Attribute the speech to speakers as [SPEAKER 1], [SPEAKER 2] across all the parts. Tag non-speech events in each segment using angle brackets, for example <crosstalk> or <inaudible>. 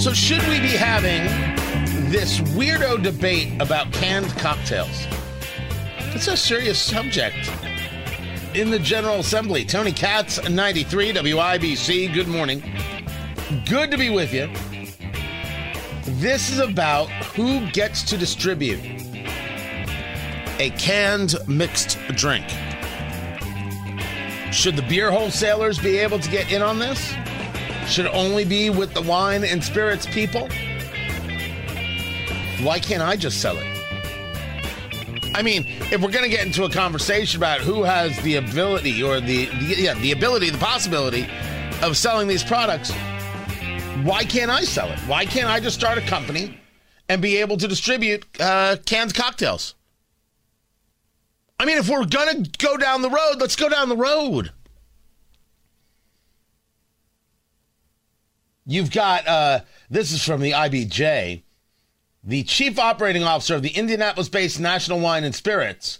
[SPEAKER 1] So, should we be having this weirdo debate about canned cocktails? It's a serious subject. In the General Assembly, Tony Katz, 93 WIBC. Good morning. Good to be with you. This is about who gets to distribute a canned mixed drink. Should the beer wholesalers be able to get in on this? Should only be with the wine and spirits people? Why can't I just sell it? I mean, if we're going to get into a conversation about who has the ability or the, the yeah, the ability, the possibility of selling these products, why can't I sell it? Why can't I just start a company and be able to distribute uh, canned cocktails? I mean, if we're going to go down the road, let's go down the road. You've got, uh, this is from the IBJ, the chief operating officer of the Indianapolis based National Wine and Spirits.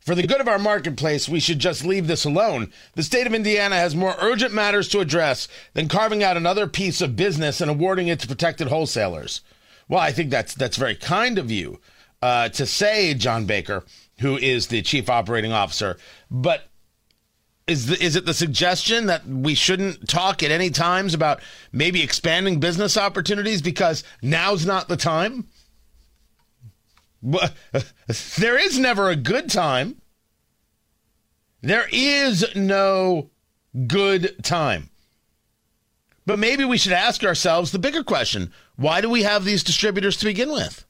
[SPEAKER 1] For the good of our marketplace, we should just leave this alone. The state of Indiana has more urgent matters to address than carving out another piece of business and awarding it to protected wholesalers. Well, I think that's that's very kind of you uh, to say, John Baker, who is the chief operating officer. But is the, is it the suggestion that we shouldn't talk at any times about maybe expanding business opportunities because now's not the time? <laughs> There is never a good time. There is no good time. But maybe we should ask ourselves the bigger question why do we have these distributors to begin with?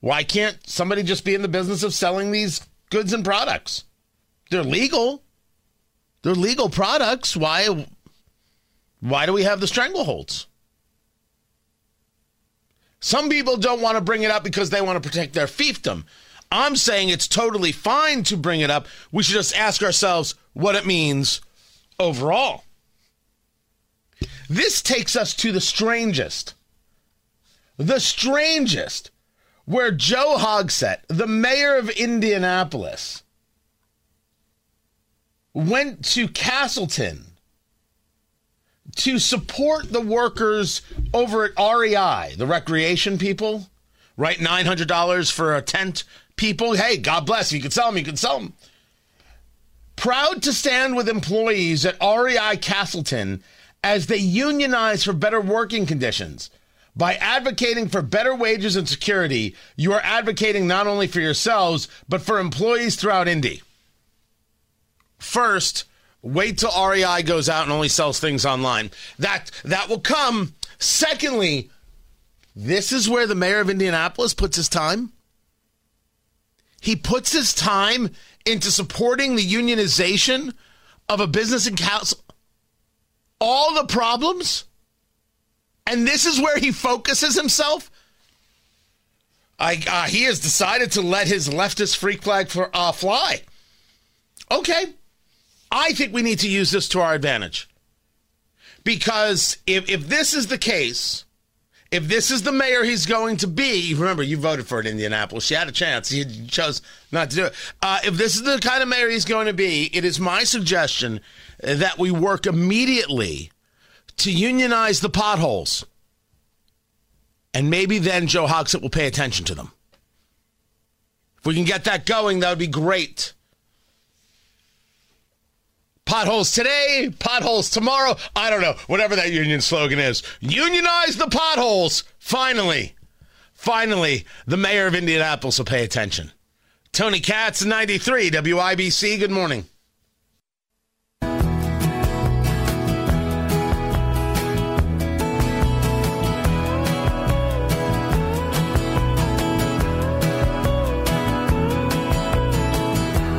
[SPEAKER 1] Why can't somebody just be in the business of selling these goods and products? They're legal. They're legal products. Why why do we have the strangleholds? Some people don't want to bring it up because they want to protect their fiefdom. I'm saying it's totally fine to bring it up. We should just ask ourselves what it means overall. This takes us to the strangest. The strangest, where Joe Hogsett, the mayor of Indianapolis, went to Castleton to support the workers over at REI, the recreation people, right? $900 for a tent people. Hey, God bless. You can sell them. You can sell them. Proud to stand with employees at REI Castleton as they unionize for better working conditions. By advocating for better wages and security, you are advocating not only for yourselves, but for employees throughout Indy. First, wait till REI goes out and only sells things online. That that will come. Secondly, this is where the mayor of Indianapolis puts his time. He puts his time into supporting the unionization of a business and council. All the problems, and this is where he focuses himself. I, uh, he has decided to let his leftist freak flag for, uh, fly. Okay, I think we need to use this to our advantage. Because if, if this is the case, if this is the mayor he's going to be, remember, you voted for it in Indianapolis. You had a chance. You chose not to do it. Uh, if this is the kind of mayor he's going to be, it is my suggestion that we work immediately to unionize the potholes. And maybe then Joe Hogsett will pay attention to them. If we can get that going, that would be great. Potholes today, potholes tomorrow. I don't know. Whatever that union slogan is. Unionize the potholes. Finally, finally, the mayor of Indianapolis will pay attention Tony Katz, 93 WIBC. Good morning.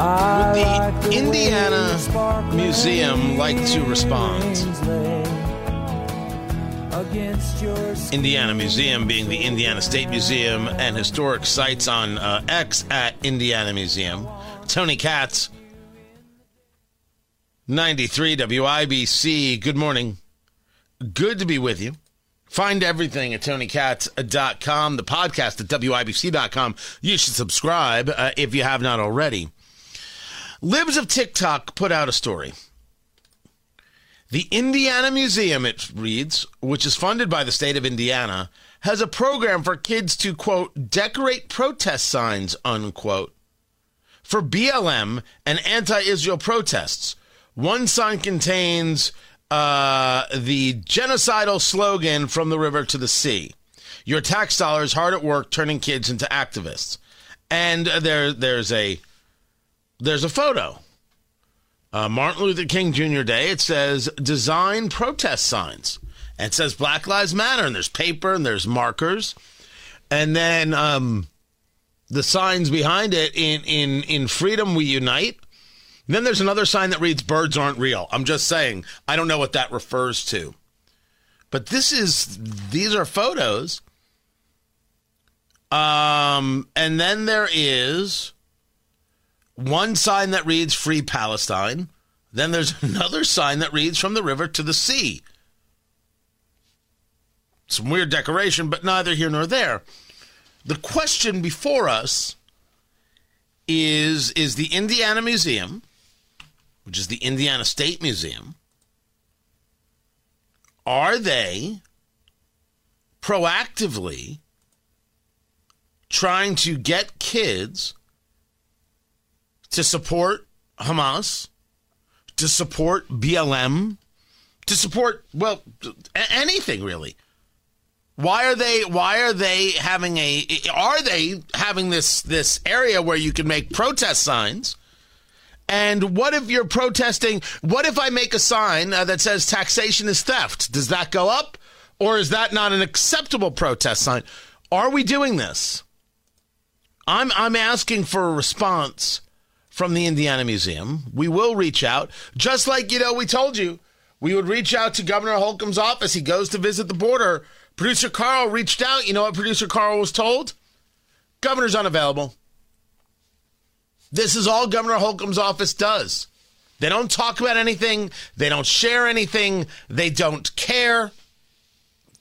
[SPEAKER 1] Would the Indiana Museum like to respond? Indiana Museum being the Indiana State Museum and historic sites on uh, X at Indiana Museum. Tony Katz, 93 WIBC. Good morning. Good to be with you. Find everything at tonykatz.com, the podcast at WIBC.com. You should subscribe uh, if you have not already. Libs of TikTok put out a story. The Indiana Museum, it reads, which is funded by the state of Indiana, has a program for kids to, quote, decorate protest signs, unquote, for BLM and anti Israel protests. One sign contains uh, the genocidal slogan from the river to the sea. Your tax dollars hard at work turning kids into activists. And there, there's a there's a photo. Uh, Martin Luther King Jr. Day. It says design protest signs. And it says Black Lives Matter, and there's paper and there's markers, and then um, the signs behind it in in in Freedom We Unite. And then there's another sign that reads "Birds aren't real." I'm just saying. I don't know what that refers to, but this is these are photos. Um, and then there is one sign that reads Free Palestine. Then there's <laughs> another sign that reads From the River to the Sea. Some weird decoration, but neither here nor there. The question before us is Is the Indiana Museum, which is the Indiana State Museum, are they proactively trying to get kids to support Hamas, to support BLM, to support well anything really. Why are they why are they having a are they having this this area where you can make protest signs? And what if you're protesting? What if I make a sign uh, that says taxation is theft? Does that go up? Or is that not an acceptable protest sign? Are we doing this? I'm I'm asking for a response from the Indiana Museum. We will reach out, just like, you know, we told you we would reach out to Governor Holcomb's office. He goes to visit the border. Producer Carl reached out. You know what producer Carl was told? Governor's unavailable. This is all Governor Holcomb's office does. They don't talk about anything, they don't share anything, they don't care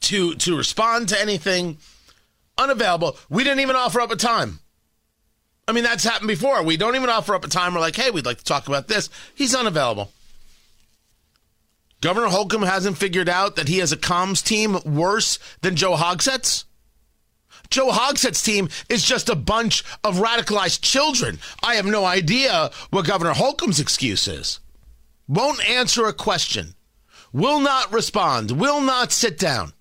[SPEAKER 1] to to respond to anything. Unavailable. We didn't even offer up a time. I mean, that's happened before. We don't even offer up a time. We're like, hey, we'd like to talk about this. He's unavailable. Governor Holcomb hasn't figured out that he has a comms team worse than Joe Hogsett's. Joe Hogsett's team is just a bunch of radicalized children. I have no idea what Governor Holcomb's excuse is. Won't answer a question. Will not respond. Will not sit down.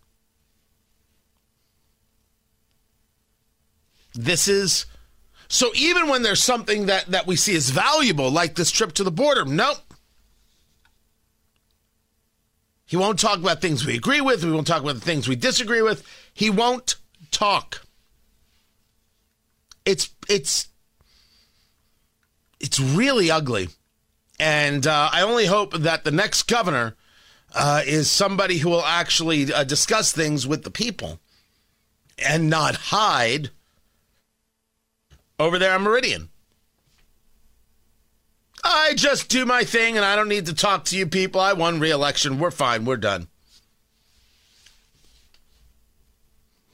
[SPEAKER 1] This is so even when there's something that, that we see as valuable, like this trip to the border, nope. He won't talk about things we agree with. We won't talk about the things we disagree with. He won't talk. It's it's it's really ugly, and uh, I only hope that the next governor uh, is somebody who will actually uh, discuss things with the people and not hide over there on Meridian. I just do my thing and I don't need to talk to you people. I won re election. We're fine. We're done.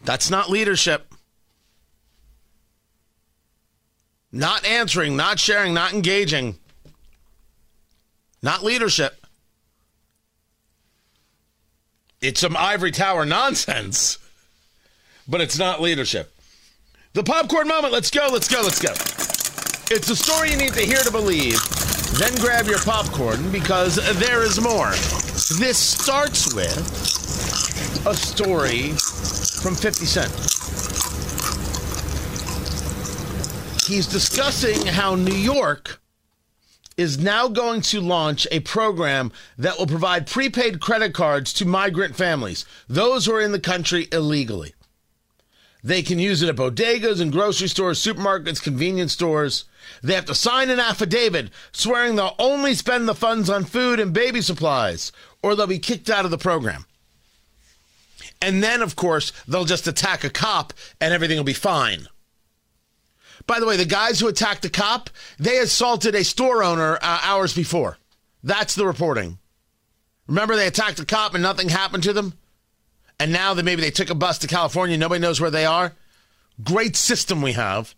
[SPEAKER 1] That's not leadership. Not answering, not sharing, not engaging. Not leadership. It's some ivory tower nonsense, but it's not leadership. The popcorn moment. Let's go, let's go, let's go. It's a story you need to hear to believe. Then grab your popcorn because there is more. This starts with a story from 50 Cent. he's discussing how New York is now going to launch a program that will provide prepaid credit cards to migrant families, those who are in the country illegally. They can use it at bodegas and grocery stores, supermarkets, convenience stores. They have to sign an affidavit swearing they'll only spend the funds on food and baby supplies, or they'll be kicked out of the program. And then, of course, they'll just attack a cop and everything will be fine. By the way, the guys who attacked the cop, they assaulted a store owner uh, hours before. That's the reporting. Remember, they attacked a cop and nothing happened to them? And now that maybe they took a bus to California, nobody knows where they are? Great system we have.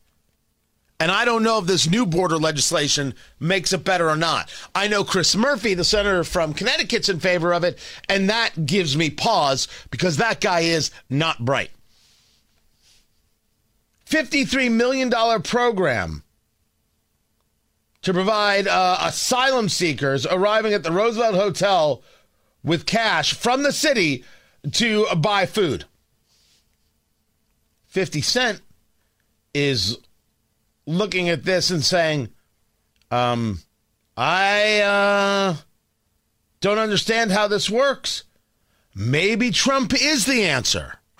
[SPEAKER 1] And I don't know if this new border legislation makes it better or not. I know Chris Murphy, the senator from Connecticut's in favor of it, and that gives me pause because that guy is not bright. $53 million program to provide uh, asylum seekers arriving at the Roosevelt Hotel with cash from the city to buy food. 50 Cent is looking at this and saying, um, I uh, don't understand how this works. Maybe Trump is the answer. <gasps>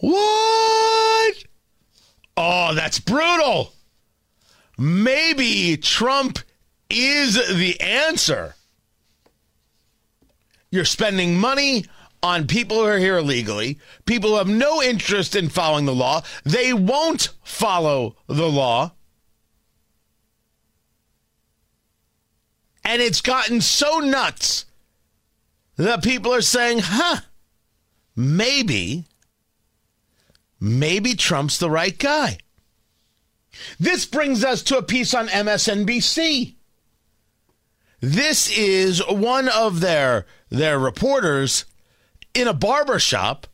[SPEAKER 1] what? Oh, that's brutal. Maybe Trump is the answer. You're spending money on people who are here illegally, people who have no interest in following the law. They won't follow the law. And it's gotten so nuts that people are saying, huh, maybe, maybe Trump's the right guy. This brings us to a piece on MSNBC. This is one of their their reporters in a barber shop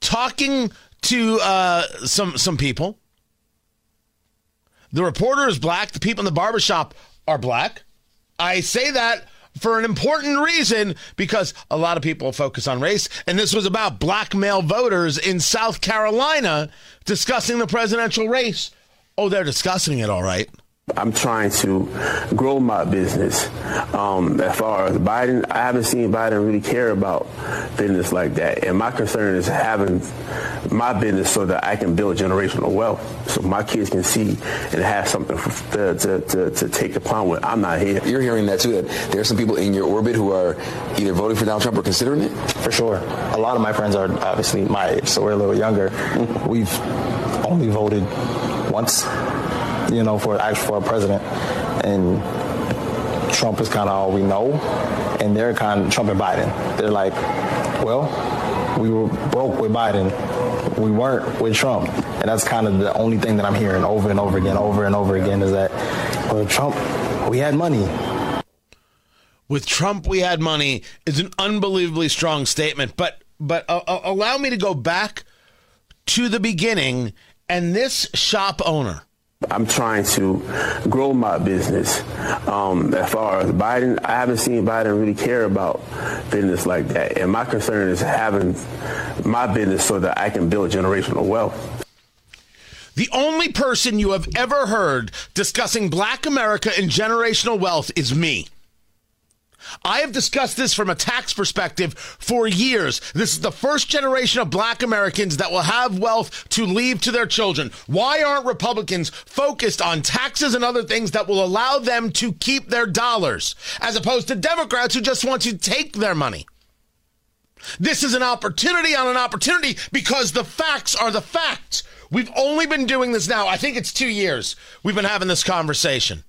[SPEAKER 1] talking to uh, some some people. The reporter is black. The people in the barber shop are black. I say that for an important reason because a lot of people focus on race. And this was about black male voters in South Carolina discussing the presidential race. Oh, they're discussing it all right.
[SPEAKER 2] I'm trying to grow my business. Um, as far as Biden, I haven't seen Biden really care about business like that. And my concern is having my business so that I can build generational wealth, so my kids can see and have something for, to, to, to, take upon when I'm not here.
[SPEAKER 3] You're hearing that too. That there are some people in your orbit who are either voting for Donald Trump or considering it.
[SPEAKER 4] For sure, a lot of my friends are obviously my age, so we're a little younger. We've only voted once you know, for actually for a president. And Trump is kind of all we know, and they're kind of Trump and Biden. They're like, well, we were broke with Biden, we weren't with Trump, and that's kind of the only thing that I'm hearing over and over again, over and over again, is that well, Trump, we had money.
[SPEAKER 1] With Trump, we had money is an unbelievably strong statement, but but uh, uh allow me to go back to the beginning and this shop owner
[SPEAKER 2] I'm trying to grow my business. Um, as far as Biden, I haven't seen Biden really care about business like that. And my concern is having my business so that I can build generational wealth.
[SPEAKER 1] The only person you have ever heard discussing black America and generational wealth is me. I have discussed this from a tax perspective for years. This is the first generation of black Americans that will have wealth to leave to their children. Why aren't Republicans focused on taxes and other things that will allow them to keep their dollars as opposed to Democrats who just want to take their money? This is an opportunity on an opportunity because the facts are the facts. We've only been doing this now, I think it's two years we've been having this conversation.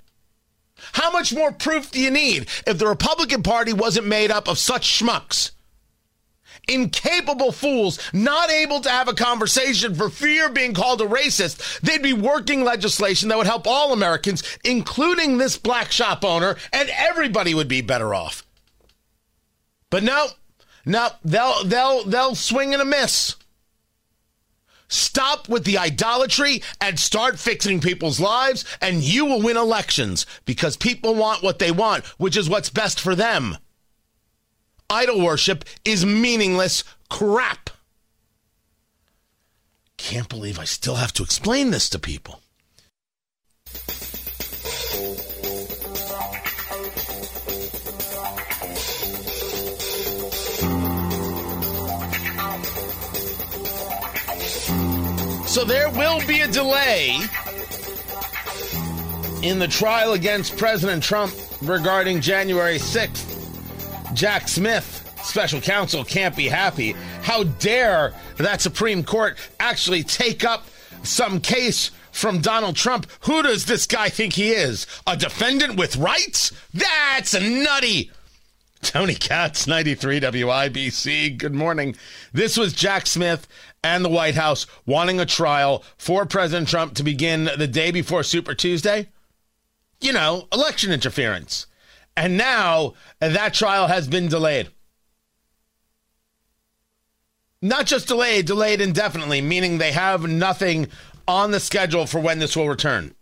[SPEAKER 1] How much more proof do you need if the Republican Party wasn't made up of such schmucks? Incapable fools, not able to have a conversation for fear of being called a racist. They'd be working legislation that would help all Americans, including this black shop owner, and everybody would be better off. But no, no, they'll they'll they'll swing and a miss. Stop with the idolatry and start fixing people's lives, and you will win elections because people want what they want, which is what's best for them. Idol worship is meaningless crap. Can't believe I still have to explain this to people. So there will be a delay in the trial against President Trump regarding January 6th. Jack Smith, special counsel, can't be happy. How dare that Supreme Court actually take up some case from Donald Trump? Who does this guy think he is? A defendant with rights? That's nutty. Tony Katz, 93 WIBC. Good morning. This was Jack Smith and the White House wanting a trial for President Trump to begin the day before Super Tuesday. You know, election interference. And now that trial has been delayed. Not just delayed, delayed indefinitely, meaning they have nothing on the schedule for when this will return.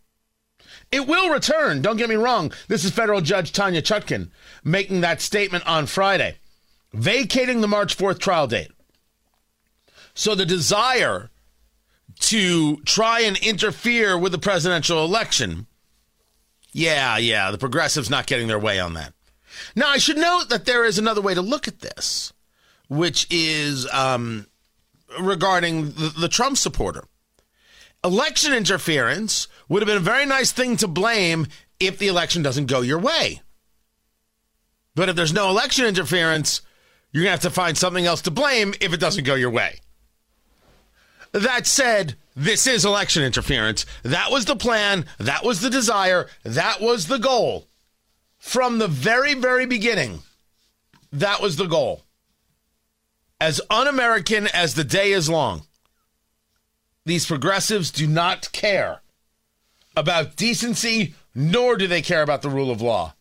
[SPEAKER 1] It will return, don't get me wrong. This is federal judge Tanya Chutkan making that statement on Friday, vacating the March 4th trial date. So the desire to try and interfere with the presidential election, yeah, yeah, the progressives not getting their way on that. Now, I should note that there is another way to look at this, which is um, regarding the, the Trump supporter. Election interference would have been a very nice thing to blame if the election doesn't go your way. But if there's no election interference, you're going to have to find something else to blame if it doesn't go your way. That said, this is election interference. That was the plan. That was the desire. That was the goal. From the very, very beginning, that was the goal. As un American as the day is long, these progressives do not care about decency, nor do they care about the rule of law.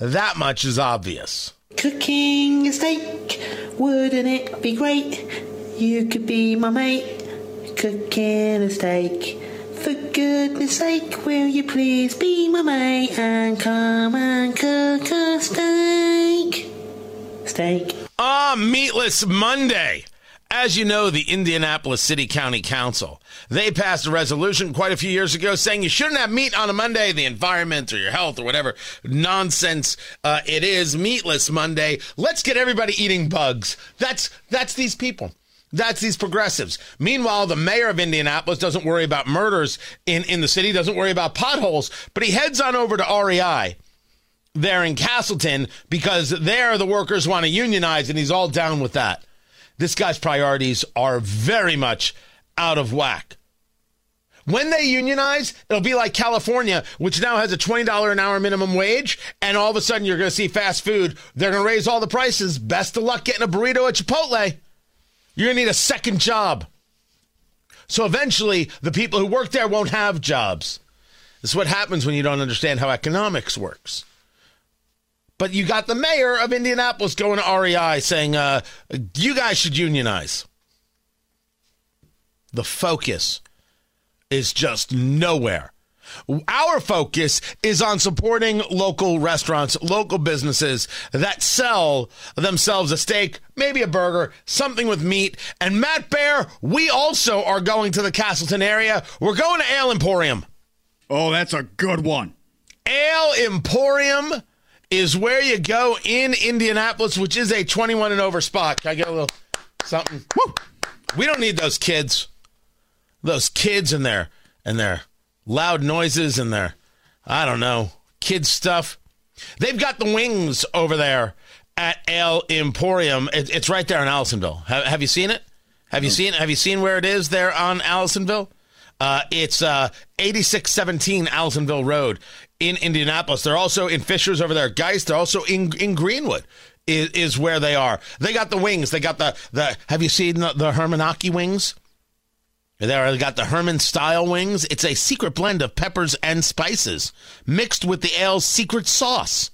[SPEAKER 1] That much is obvious.
[SPEAKER 5] Cooking a steak, wouldn't it be great? You could be my mate cooking a steak. For goodness sake, will you please be my mate and come and cook a steak? Steak.
[SPEAKER 1] Ah, Meatless Monday. As you know, the Indianapolis City County Council, they passed a resolution quite a few years ago saying you shouldn't have meat on a Monday, the environment or your health or whatever nonsense uh, it is. Meatless Monday. Let's get everybody eating bugs. That's that's these people. That's these progressives. Meanwhile, the mayor of Indianapolis doesn't worry about murders in, in the city, doesn't worry about potholes, but he heads on over to REI there in Castleton because there the workers want to unionize and he's all down with that. This guy's priorities are very much out of whack. When they unionize, it'll be like California, which now has a $20 an hour minimum wage, and all of a sudden you're going to see fast food. They're going to raise all the prices. Best of luck getting a burrito at Chipotle. You're going to need a second job. So eventually, the people who work there won't have jobs. This is what happens when you don't understand how economics works. But you got the mayor of Indianapolis going to REI saying, uh, you guys should unionize. The focus is just nowhere. Our focus is on supporting local restaurants, local businesses that sell themselves a steak, maybe a burger, something with meat. And Matt Bear, we also are going to the Castleton area. We're going to Ale Emporium.
[SPEAKER 6] Oh, that's a good one.
[SPEAKER 1] Ale Emporium is where you go in Indianapolis, which is a 21 and over spot. Can I get a little something? Woo! We don't need those kids. Those kids in there and their loud noises and their, I don't know, kids stuff. They've got the wings over there at Ale Emporium. It, it's right there in Allisonville. Have, have, you seen it? Have you seen? Have you seen where it is there on Allisonville? Uh, it's uh, 8617 Allisonville Road in Indianapolis. They're also in Fishers over there. Geist. They're also in in Greenwood. Is, is where they are. They got the wings. They got the the. Have you seen the, the Hermanaki wings? There, they got the Herman style wings. It's a secret blend of peppers and spices mixed with the ale's secret sauce.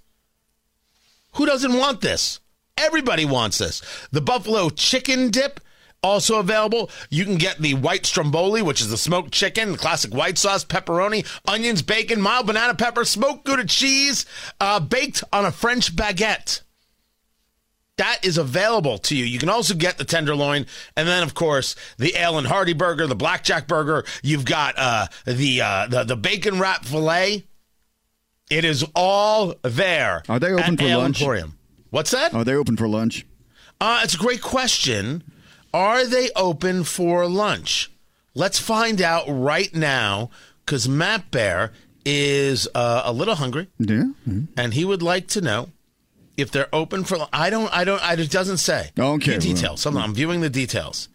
[SPEAKER 1] Who doesn't want this? Everybody wants this. The buffalo chicken dip also available. You can get the white stromboli, which is the smoked chicken, the classic white sauce, pepperoni, onions, bacon, mild banana pepper, smoked Gouda cheese, uh, baked on a French baguette. That is available to you. You can also get the tenderloin, and then of course the ale and hearty burger, the blackjack burger. You've got uh, the, uh, the the bacon wrap fillet. It is all there.
[SPEAKER 6] Are they open for
[SPEAKER 1] Ale
[SPEAKER 6] lunch?
[SPEAKER 1] Emporium. What's that?
[SPEAKER 6] Are they open for lunch?
[SPEAKER 1] Uh, it's a great question. Are they open for lunch? Let's find out right now because Matt Bear is uh, a little hungry
[SPEAKER 6] Yeah. Mhm.
[SPEAKER 1] and he would like to know if they're open for. I don't. I don't. I, it doesn't say.
[SPEAKER 6] Okay,
[SPEAKER 1] The details. Hold on, I'm viewing the details.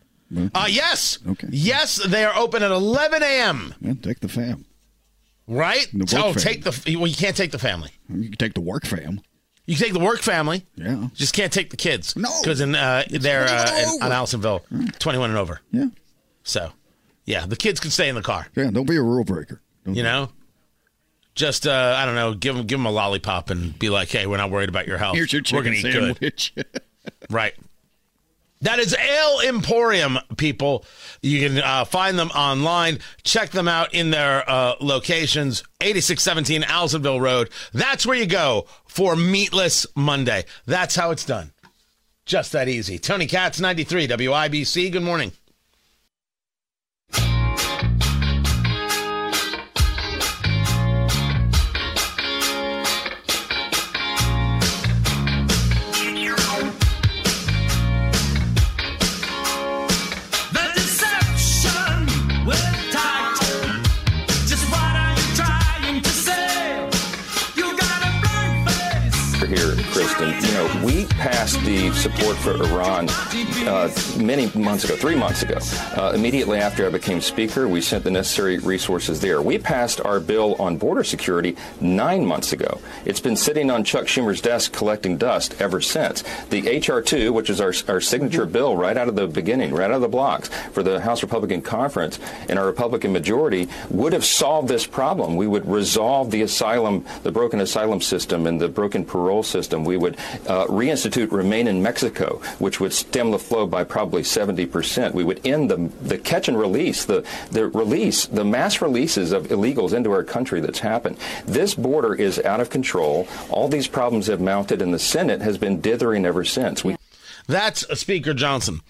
[SPEAKER 1] Uh, yes.
[SPEAKER 6] Okay.
[SPEAKER 1] Yes, they are open at 11 a.m.
[SPEAKER 6] Yeah, take the fam.
[SPEAKER 1] Right?
[SPEAKER 6] The
[SPEAKER 1] oh,
[SPEAKER 6] family.
[SPEAKER 1] take the. Well, you can't take the family.
[SPEAKER 6] You can take the work fam.
[SPEAKER 1] You can take the work family.
[SPEAKER 6] Yeah.
[SPEAKER 1] Just can't take the kids.
[SPEAKER 6] No.
[SPEAKER 1] Because in uh, they're uh, in, on. Allisonville, 21 and over.
[SPEAKER 6] Yeah.
[SPEAKER 1] So, yeah, the kids can stay in the car.
[SPEAKER 6] Yeah. Don't be a rule breaker. Don't
[SPEAKER 1] You know, just uh, I don't know, give them give them a lollipop and be like, hey, we're not worried about your health.
[SPEAKER 6] Here's your
[SPEAKER 1] we're gonna eat good. <laughs> Right. That is Ale Emporium, people. You can uh, find them online. Check them out in their uh, locations 8617 Allisonville Road. That's where you go for Meatless Monday. That's how it's done. Just that easy. Tony Katz, 93 WIBC. Good morning.
[SPEAKER 7] Passed the support for Iran uh, many months ago, three months ago. Uh, immediately after I became Speaker, we sent the necessary resources there. We passed our bill on border security nine months ago. It's been sitting on Chuck Schumer's desk collecting dust ever since. The H.R. 2, which is our, our signature bill right out of the beginning, right out of the blocks for the House Republican Conference and our Republican majority, would have solved this problem. We would resolve the asylum, the broken asylum system and the broken parole system. We would uh, reinstitute Remain in Mexico, which would stem the flow by probably 70%. We would end the, the catch and release, the, the release, the mass releases of illegals into our country that's happened. This border is out of control. All these problems have mounted, and the Senate has been dithering ever since. We
[SPEAKER 1] That's uh, Speaker Johnson.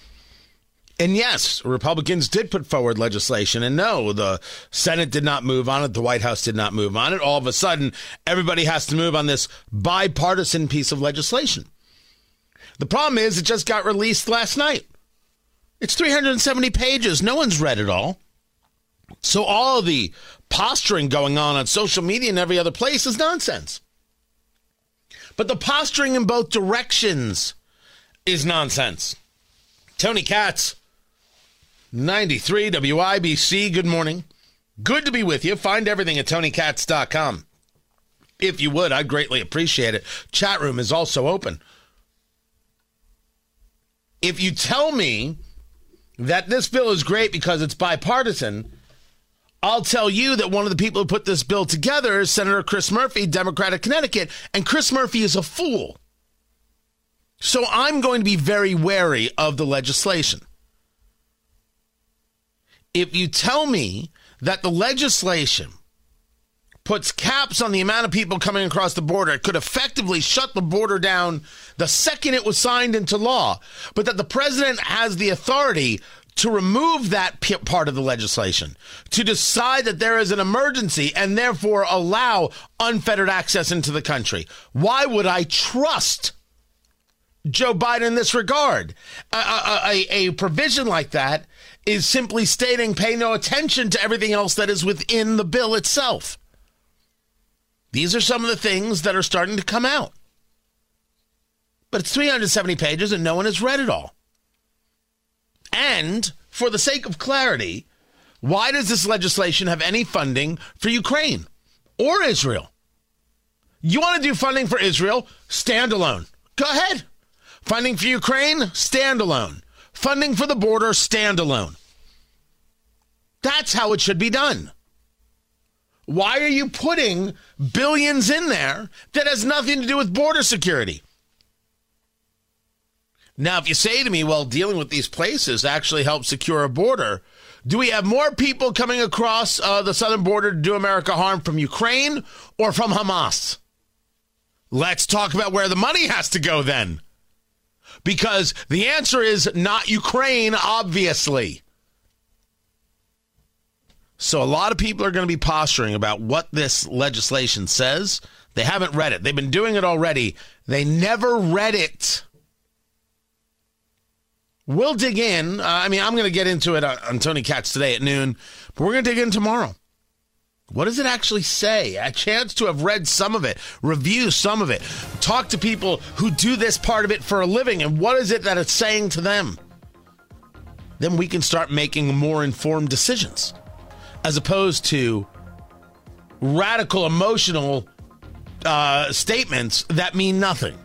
[SPEAKER 1] And yes, Republicans did put forward legislation. And no, the Senate did not move on it. The White House did not move on it. All of a sudden, everybody has to move on this bipartisan piece of legislation. The problem is, it just got released last night. It's 370 pages. No one's read it all. So all the posturing going on on social media and every other place is nonsense. But the posturing in both directions is nonsense. Tony Katz, 93 WIBC. Good morning. Good to be with you. Find everything at tonykatz.com. If you would, I'd greatly appreciate it. Chat room is also open. If you tell me that this bill is great because it's bipartisan, I'll tell you that one of the people who put this bill together is Senator Chris Murphy, Democrat of Connecticut, and Chris Murphy is a fool. So I'm going to be very wary of the legislation. If you tell me that the legislation puts caps on the amount of people coming across the border, it could effectively shut the border down the second it was signed into law, but that the president has the authority to remove that p- part of the legislation, to decide that there is an emergency and therefore allow unfettered access into the country. Why would I trust Joe Biden in this regard? A, a, a, a provision like that is simply stating pay no attention to everything else that is within the bill itself. These are some of the things that are starting to come out. But it's 370 pages and no one has read it all. And for the sake of clarity, why does this legislation have any funding for Ukraine or Israel? You want to do funding for Israel? Standalone. Go ahead. Funding for Ukraine? Standalone. Funding for the border? Standalone. That's how it should be done. Why are you putting billions in there that has nothing to do with border security? Now, if you say to me, well, dealing with these places actually helps secure a border, do we have more people coming across uh, the southern border to do America harm from Ukraine or from Hamas? Let's talk about where the money has to go then. Because the answer is not Ukraine, obviously. So a lot of people are going to be posturing about what this legislation says. They haven't read it. They've been doing it already. They never read it. We'll dig in. Uh, I mean, I'm going to get into it on, on Tony Katz today at noon, but we're going to dig in tomorrow. What does it actually say? A chance to have read some of it, review some of it, talk to people who do this part of it for a living, and what is it that it's saying to them? Then we can start making more informed decisions as opposed to radical emotional uh, statements that mean nothing.